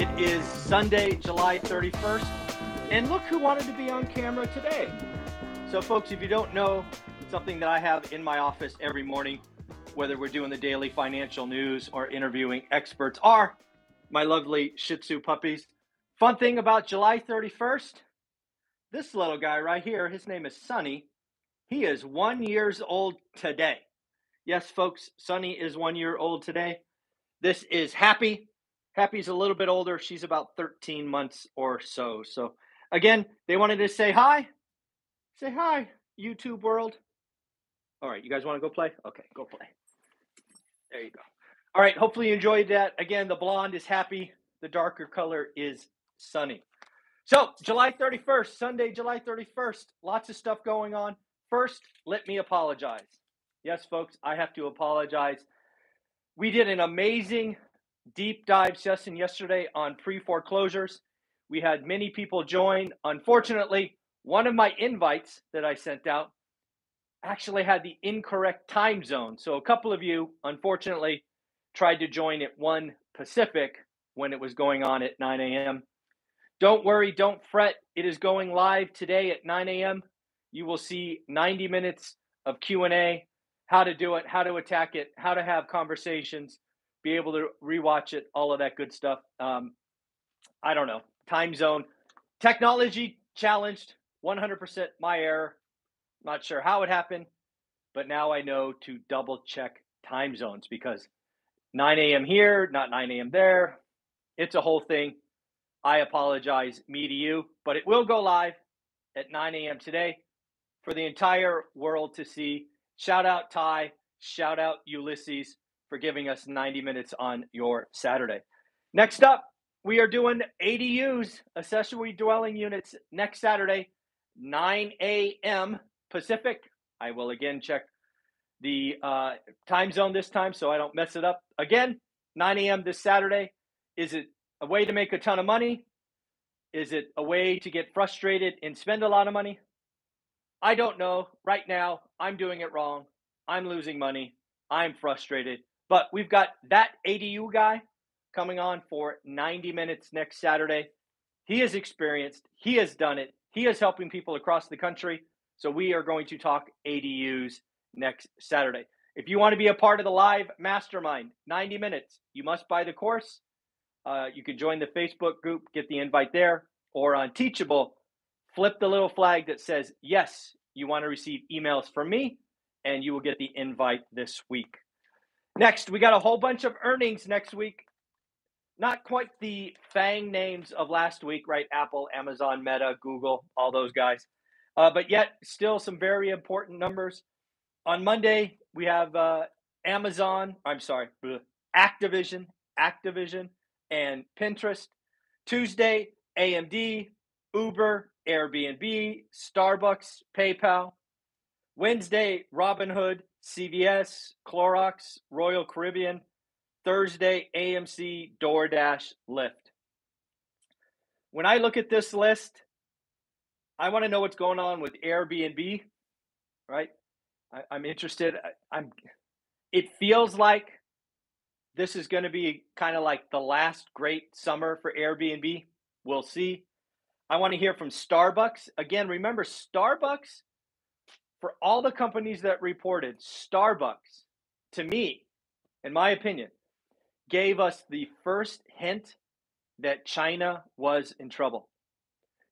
It is Sunday, July 31st. And look who wanted to be on camera today. So, folks, if you don't know, something that I have in my office every morning, whether we're doing the daily financial news or interviewing experts, are my lovely Shih Tzu puppies. Fun thing about July 31st, this little guy right here, his name is Sunny. He is one years old today. Yes, folks, Sunny is one year old today. This is Happy. Happy's a little bit older. She's about 13 months or so. So, again, they wanted to say hi. Say hi, YouTube world. All right, you guys want to go play? Okay, go play. There you go. All right, hopefully you enjoyed that. Again, the blonde is Happy, the darker color is Sunny. So, July 31st, Sunday, July 31st, lots of stuff going on. First, let me apologize. Yes, folks, I have to apologize. We did an amazing deep dive session yesterday on pre foreclosures. We had many people join. Unfortunately, one of my invites that I sent out actually had the incorrect time zone. So a couple of you, unfortunately, tried to join at 1 Pacific when it was going on at 9 a.m. Don't worry, don't fret. It is going live today at 9 a.m. You will see 90 minutes of Q&A how to do it, how to attack it, how to have conversations, be able to rewatch it, all of that good stuff. Um, I don't know. Time zone, technology challenged, 100% my error. Not sure how it happened, but now I know to double check time zones because 9 a.m. here, not 9 a.m. there. It's a whole thing. I apologize, me to you, but it will go live at 9 a.m. today for the entire world to see. Shout out Ty, shout out Ulysses for giving us 90 minutes on your Saturday. Next up, we are doing ADUs, accessory dwelling units, next Saturday, 9 a.m. Pacific. I will again check the uh, time zone this time so I don't mess it up. Again, 9 a.m. this Saturday. Is it a way to make a ton of money? Is it a way to get frustrated and spend a lot of money? I don't know. Right now, I'm doing it wrong. I'm losing money. I'm frustrated. But we've got that ADU guy coming on for 90 minutes next Saturday. He is experienced. He has done it. He is helping people across the country. So we are going to talk ADUs next Saturday. If you want to be a part of the live mastermind, 90 minutes, you must buy the course. Uh, you can join the Facebook group, get the invite there, or on Teachable, flip the little flag that says, Yes, you want to receive emails from me, and you will get the invite this week. Next, we got a whole bunch of earnings next week. Not quite the FANG names of last week, right? Apple, Amazon, Meta, Google, all those guys. Uh, but yet, still some very important numbers. On Monday, we have uh, Amazon, I'm sorry, Activision, Activision, and Pinterest. Tuesday, AMD, Uber, Airbnb, Starbucks, PayPal. Wednesday, Robinhood, CVS, Clorox, Royal Caribbean. Thursday, AMC, DoorDash, Lyft. When I look at this list, I want to know what's going on with Airbnb, right? I, am interested. I, I'm. It feels like this is going to be kind of like the last great summer for Airbnb. We'll see. I want to hear from Starbucks. Again, remember, Starbucks, for all the companies that reported, Starbucks, to me, in my opinion, gave us the first hint that China was in trouble.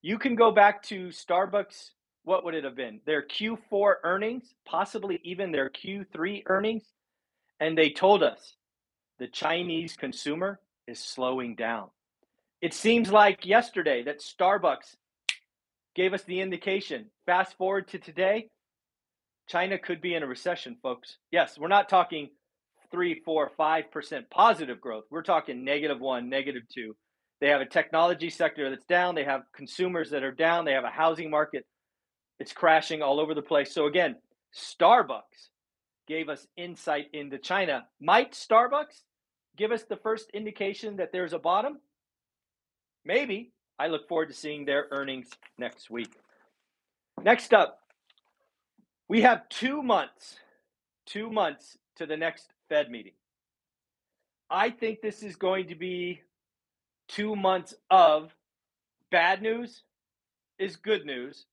You can go back to Starbucks, what would it have been? Their Q4 earnings, possibly even their Q3 earnings, and they told us the Chinese consumer is slowing down. It seems like yesterday that Starbucks gave us the indication. Fast forward to today, China could be in a recession, folks. Yes, we're not talking three, four, five percent positive growth. We're talking negative one, negative two. They have a technology sector that's down. They have consumers that are down. They have a housing market. It's crashing all over the place. So again, Starbucks gave us insight into China. Might Starbucks give us the first indication that there's a bottom? Maybe. I look forward to seeing their earnings next week. Next up, we have two months, two months to the next Fed meeting. I think this is going to be two months of bad news is good news,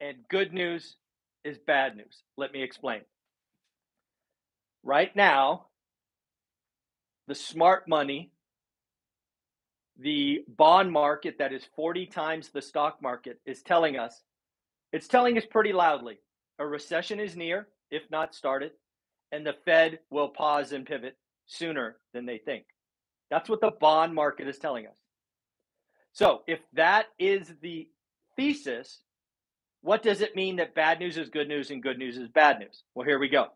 and good news is bad news. Let me explain. Right now, the smart money, the bond market that is 40 times the stock market, is telling us, it's telling us pretty loudly a recession is near, if not started, and the Fed will pause and pivot sooner than they think. That's what the bond market is telling us. So, if that is the thesis, what does it mean that bad news is good news and good news is bad news? Well, here we go.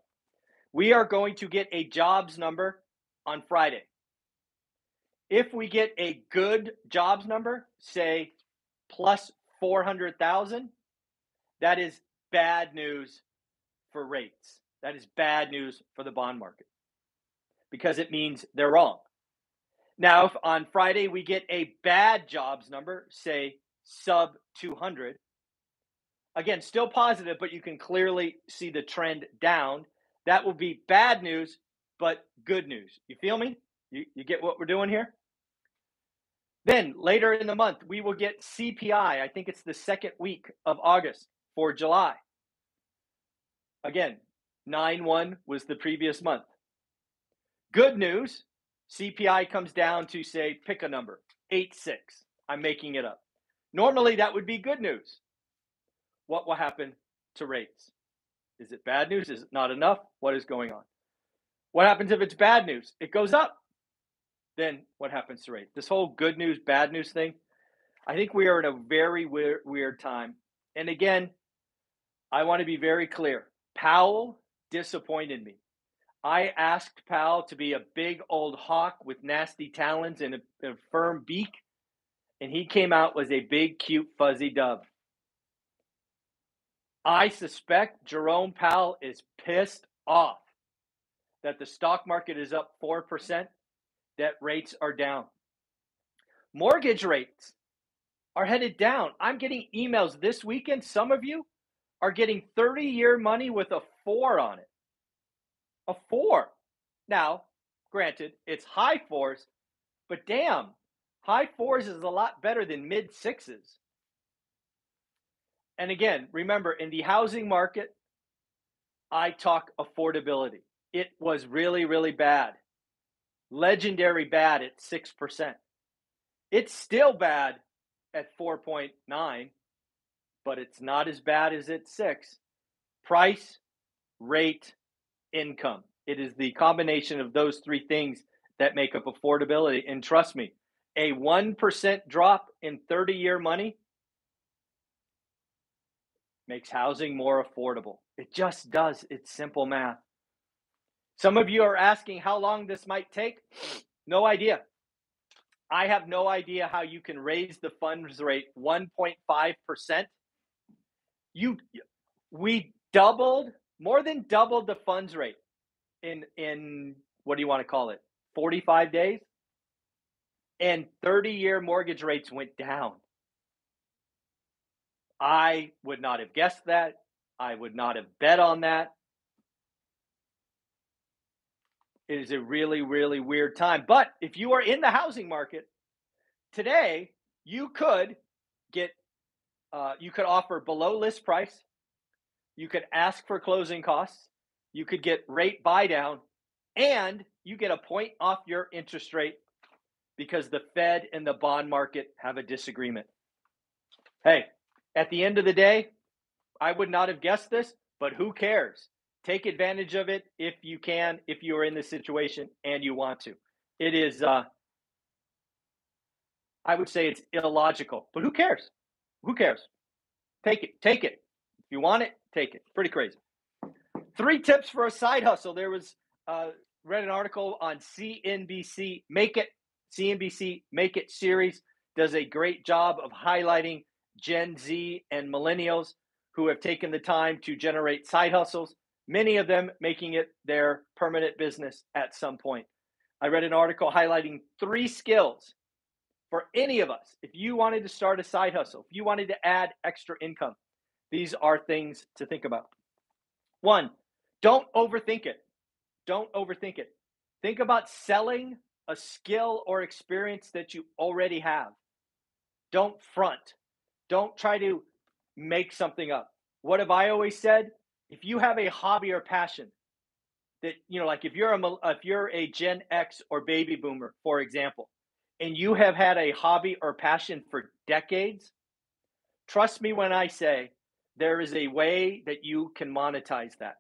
We are going to get a jobs number on Friday. If we get a good jobs number, say plus 400,000, that is bad news for rates. That is bad news for the bond market because it means they're wrong. Now, if on Friday we get a bad jobs number, say sub 200, again, still positive, but you can clearly see the trend down. That will be bad news, but good news. You feel me? You, you get what we're doing here? Then later in the month, we will get CPI. I think it's the second week of August for July. Again, 9 1 was the previous month. Good news CPI comes down to, say, pick a number, 8 6. I'm making it up. Normally, that would be good news. What will happen to rates? Is it bad news? Is it not enough? What is going on? What happens if it's bad news? It goes up. Then what happens to rates? This whole good news, bad news thing, I think we are in a very weird, weird time. And again, I want to be very clear. Powell disappointed me. I asked Powell to be a big old hawk with nasty talons and a, a firm beak, and he came out was a big, cute, fuzzy dove. I suspect Jerome Powell is pissed off that the stock market is up 4%, that rates are down. Mortgage rates are headed down. I'm getting emails this weekend. Some of you are getting 30 year money with a four on it. A four. Now, granted, it's high fours, but damn, high fours is a lot better than mid sixes. And again, remember in the housing market, I talk affordability. It was really, really bad. Legendary bad at 6%. It's still bad at 4.9, but it's not as bad as at 6. Price, rate, income. It is the combination of those three things that make up affordability. And trust me, a 1% drop in 30 year money makes housing more affordable. It just does. It's simple math. Some of you are asking how long this might take. No idea. I have no idea how you can raise the funds rate 1.5%. You we doubled more than doubled the funds rate in in what do you want to call it 45 days? And 30 year mortgage rates went down. I would not have guessed that. I would not have bet on that. It is a really really weird time. But if you are in the housing market today you could get uh, you could offer below list price you could ask for closing costs, you could get rate buy down, and you get a point off your interest rate because the Fed and the bond market have a disagreement. Hey, at the end of the day, I would not have guessed this, but who cares? Take advantage of it if you can, if you are in this situation and you want to. It is, uh, I would say it's illogical, but who cares? Who cares? Take it, take it. If you want it, take it. Pretty crazy. Three tips for a side hustle. There was uh, read an article on CNBC Make It CNBC Make It series does a great job of highlighting Gen Z and millennials who have taken the time to generate side hustles, many of them making it their permanent business at some point. I read an article highlighting three skills for any of us. If you wanted to start a side hustle, if you wanted to add extra income, these are things to think about. One, don't overthink it. Don't overthink it. Think about selling a skill or experience that you already have. Don't front. Don't try to make something up. What have I always said? If you have a hobby or passion that you know like if you're a if you're a Gen X or baby boomer, for example, and you have had a hobby or passion for decades, trust me when I say there is a way that you can monetize that.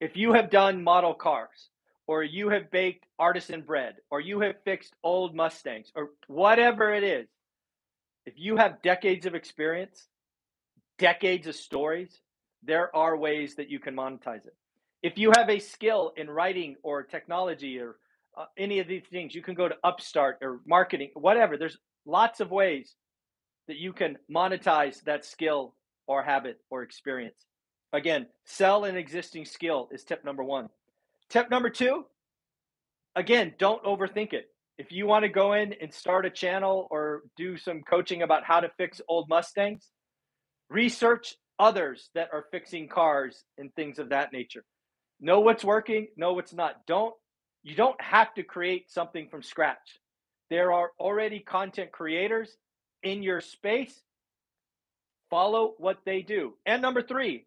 If you have done model cars, or you have baked artisan bread, or you have fixed old Mustangs, or whatever it is, if you have decades of experience, decades of stories, there are ways that you can monetize it. If you have a skill in writing or technology or uh, any of these things, you can go to Upstart or marketing, whatever. There's lots of ways that you can monetize that skill or habit or experience. Again, sell an existing skill is tip number one. Tip number two, again, don't overthink it. If you want to go in and start a channel or do some coaching about how to fix old Mustangs, research others that are fixing cars and things of that nature. Know what's working, know what's not. Don't you don't have to create something from scratch. There are already content creators in your space. Follow what they do. And number 3,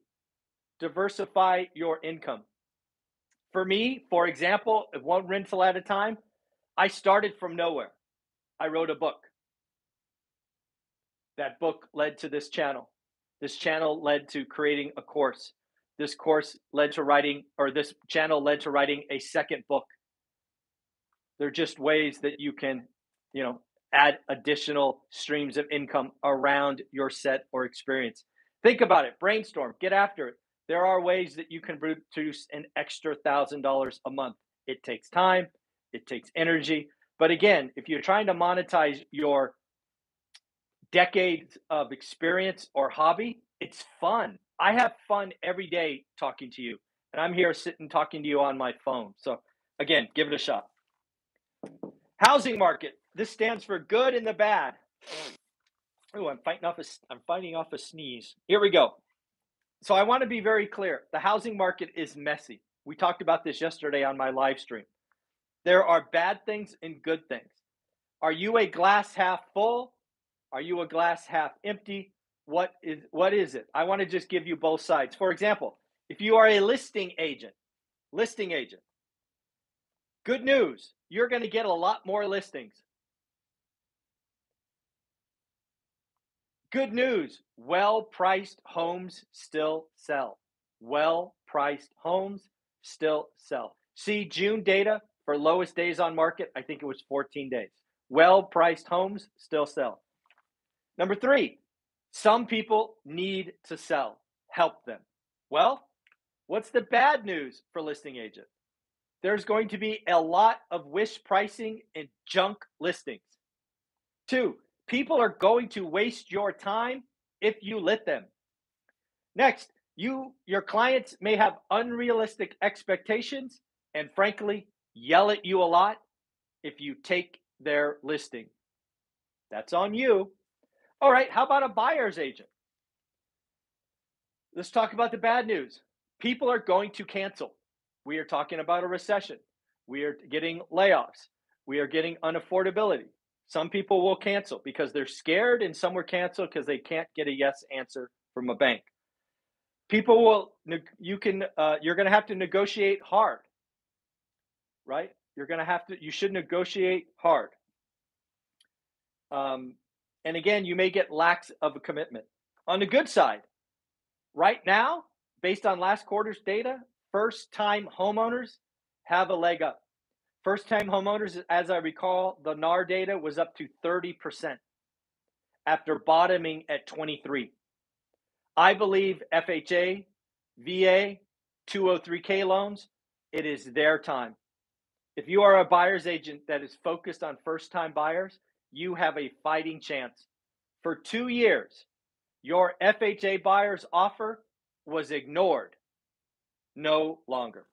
diversify your income. For me, for example, one rental at a time, I started from nowhere. I wrote a book. That book led to this channel. This channel led to creating a course. This course led to writing, or this channel led to writing a second book. They're just ways that you can, you know, add additional streams of income around your set or experience. Think about it, brainstorm, get after it. There are ways that you can produce an extra thousand dollars a month. It takes time, it takes energy. But again, if you're trying to monetize your decades of experience or hobby, it's fun. I have fun every day talking to you, and I'm here sitting talking to you on my phone. So, again, give it a shot. Housing market. This stands for good and the bad. Oh, I'm fighting off a I'm fighting off a sneeze. Here we go. So I want to be very clear. The housing market is messy. We talked about this yesterday on my live stream. There are bad things and good things. Are you a glass half full? Are you a glass half empty? What is what is it? I want to just give you both sides. For example, if you are a listing agent, listing agent. Good news, you're going to get a lot more listings. Good news well priced homes still sell. Well priced homes still sell. See June data for lowest days on market, I think it was 14 days. Well priced homes still sell. Number three, some people need to sell. Help them. Well, what's the bad news for listing agent? There's going to be a lot of wish pricing and junk listings. Two, people are going to waste your time if you let them. Next, you your clients may have unrealistic expectations and frankly yell at you a lot if you take their listing. That's on you. All right, how about a buyer's agent? Let's talk about the bad news. People are going to cancel. We are talking about a recession. We are getting layoffs. We are getting unaffordability. Some people will cancel because they're scared, and some will cancel because they can't get a yes answer from a bank. People will, you can, uh, you're going to have to negotiate hard, right? You're going to have to, you should negotiate hard. Um, and again, you may get lax of a commitment. On the good side, right now, based on last quarter's data, first time homeowners have a leg up. First time homeowners, as I recall, the NAR data was up to 30% after bottoming at 23. I believe FHA, VA, 203K loans It is their time. If you are a buyer's agent that is focused on first time buyers, you have a fighting chance. For two years, your FHA buyer's offer was ignored. No longer.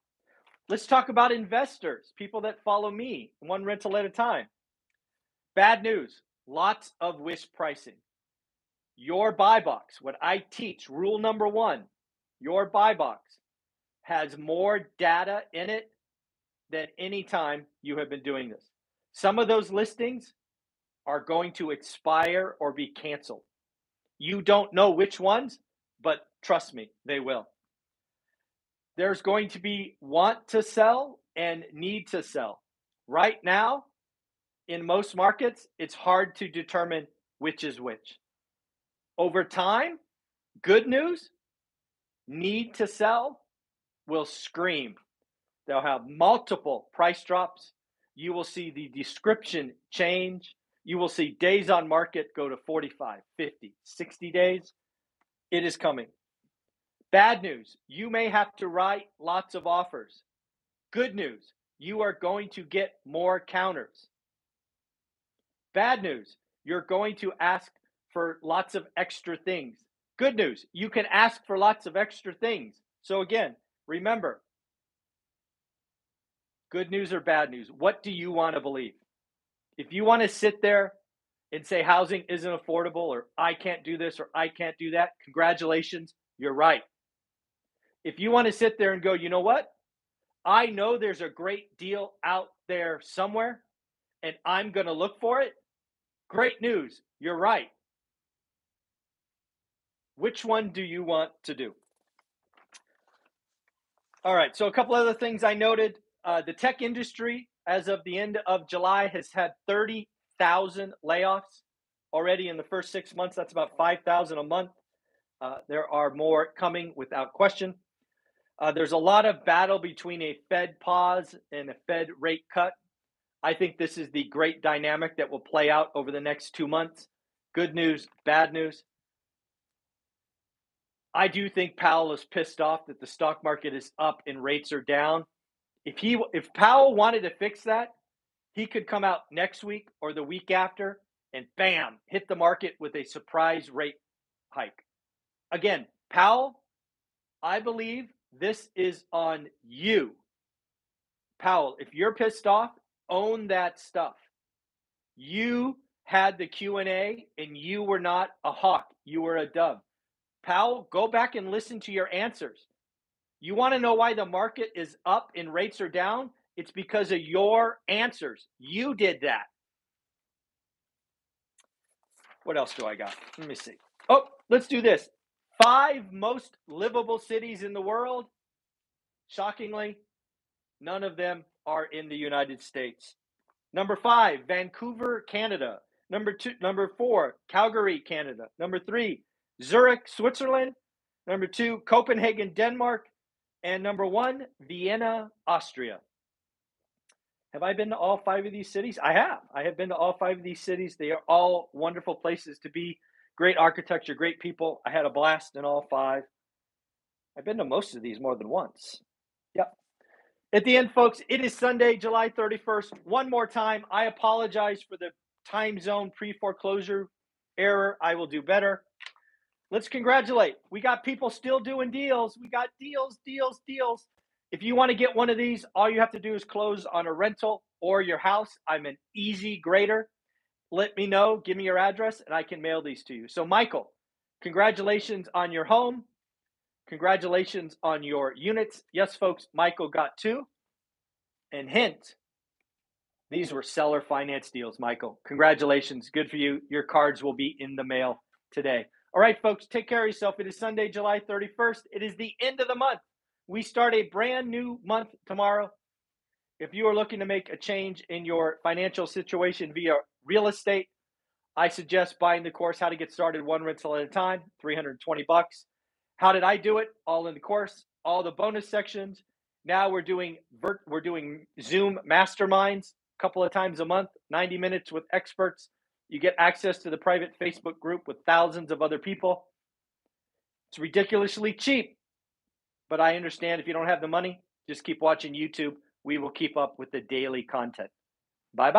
Let's talk about investors, people that follow me one rental at a time. Bad news lots of wish pricing. Your buy box, what I teach, rule number one, your buy box has more data in it than any time you have been doing this. Some of those listings are going to expire or be canceled. You don't know which ones, but trust me, they will. There's going to be want to sell and need to sell. Right now, in most markets, it's hard to determine which is which. Over time, good news, need to sell will scream. They'll have multiple price drops. You will see the description change. You will see days on market go to 45, 50, 60 days. It is coming. Bad news, you may have to write lots of offers. Good news, you are going to get more counters. Bad news, you're going to ask for lots of extra things. Good news, you can ask for lots of extra things. So, again, remember good news or bad news, what do you want to believe? If you want to sit there and say housing isn't affordable or I can't do this or I can't do that, congratulations, you're right. If you want to sit there and go, you know what? I know there's a great deal out there somewhere and I'm going to look for it. Great news. You're right. Which one do you want to do? All right. So, a couple other things I noted. Uh, the tech industry, as of the end of July, has had 30,000 layoffs already in the first six months. That's about 5,000 a month. Uh, there are more coming without question. Uh, there's a lot of battle between a Fed pause and a Fed rate cut. I think this is the great dynamic that will play out over the next two months. Good news, bad news. I do think Powell is pissed off that the stock market is up and rates are down. If he if Powell wanted to fix that, he could come out next week or the week after and bam, hit the market with a surprise rate hike. Again, Powell, I believe this is on you. Powell, if you're pissed off, own that stuff. You had the Q&A and you were not a hawk, you were a dove. Powell, go back and listen to your answers. You want to know why the market is up and rates are down? It's because of your answers. You did that. What else do I got? Let me see. Oh, let's do this. Five most livable cities in the world. Shockingly, none of them are in the United States. Number five, Vancouver, Canada. Number two, number four, Calgary, Canada. Number three, Zurich, Switzerland. Number two, Copenhagen, Denmark. And number one, Vienna, Austria. Have I been to all five of these cities? I have. I have been to all five of these cities. They are all wonderful places to be. Great architecture, great people. I had a blast in all five. I've been to most of these more than once. Yep. At the end, folks, it is Sunday, July 31st. One more time, I apologize for the time zone pre foreclosure error. I will do better. Let's congratulate. We got people still doing deals. We got deals, deals, deals. If you want to get one of these, all you have to do is close on a rental or your house. I'm an easy grader. Let me know, give me your address, and I can mail these to you. So, Michael, congratulations on your home. Congratulations on your units. Yes, folks, Michael got two. And hint, these were seller finance deals, Michael. Congratulations. Good for you. Your cards will be in the mail today. All right, folks, take care of yourself. It is Sunday, July 31st. It is the end of the month. We start a brand new month tomorrow. If you are looking to make a change in your financial situation via real estate, I suggest buying the course How to Get Started One Rental at a Time, 320 bucks. How did I do it? All in the course, all the bonus sections. Now we're doing we're doing Zoom masterminds a couple of times a month, 90 minutes with experts. You get access to the private Facebook group with thousands of other people. It's ridiculously cheap, but I understand if you don't have the money, Just keep watching YouTube. We will keep up with the daily content. Bye bye.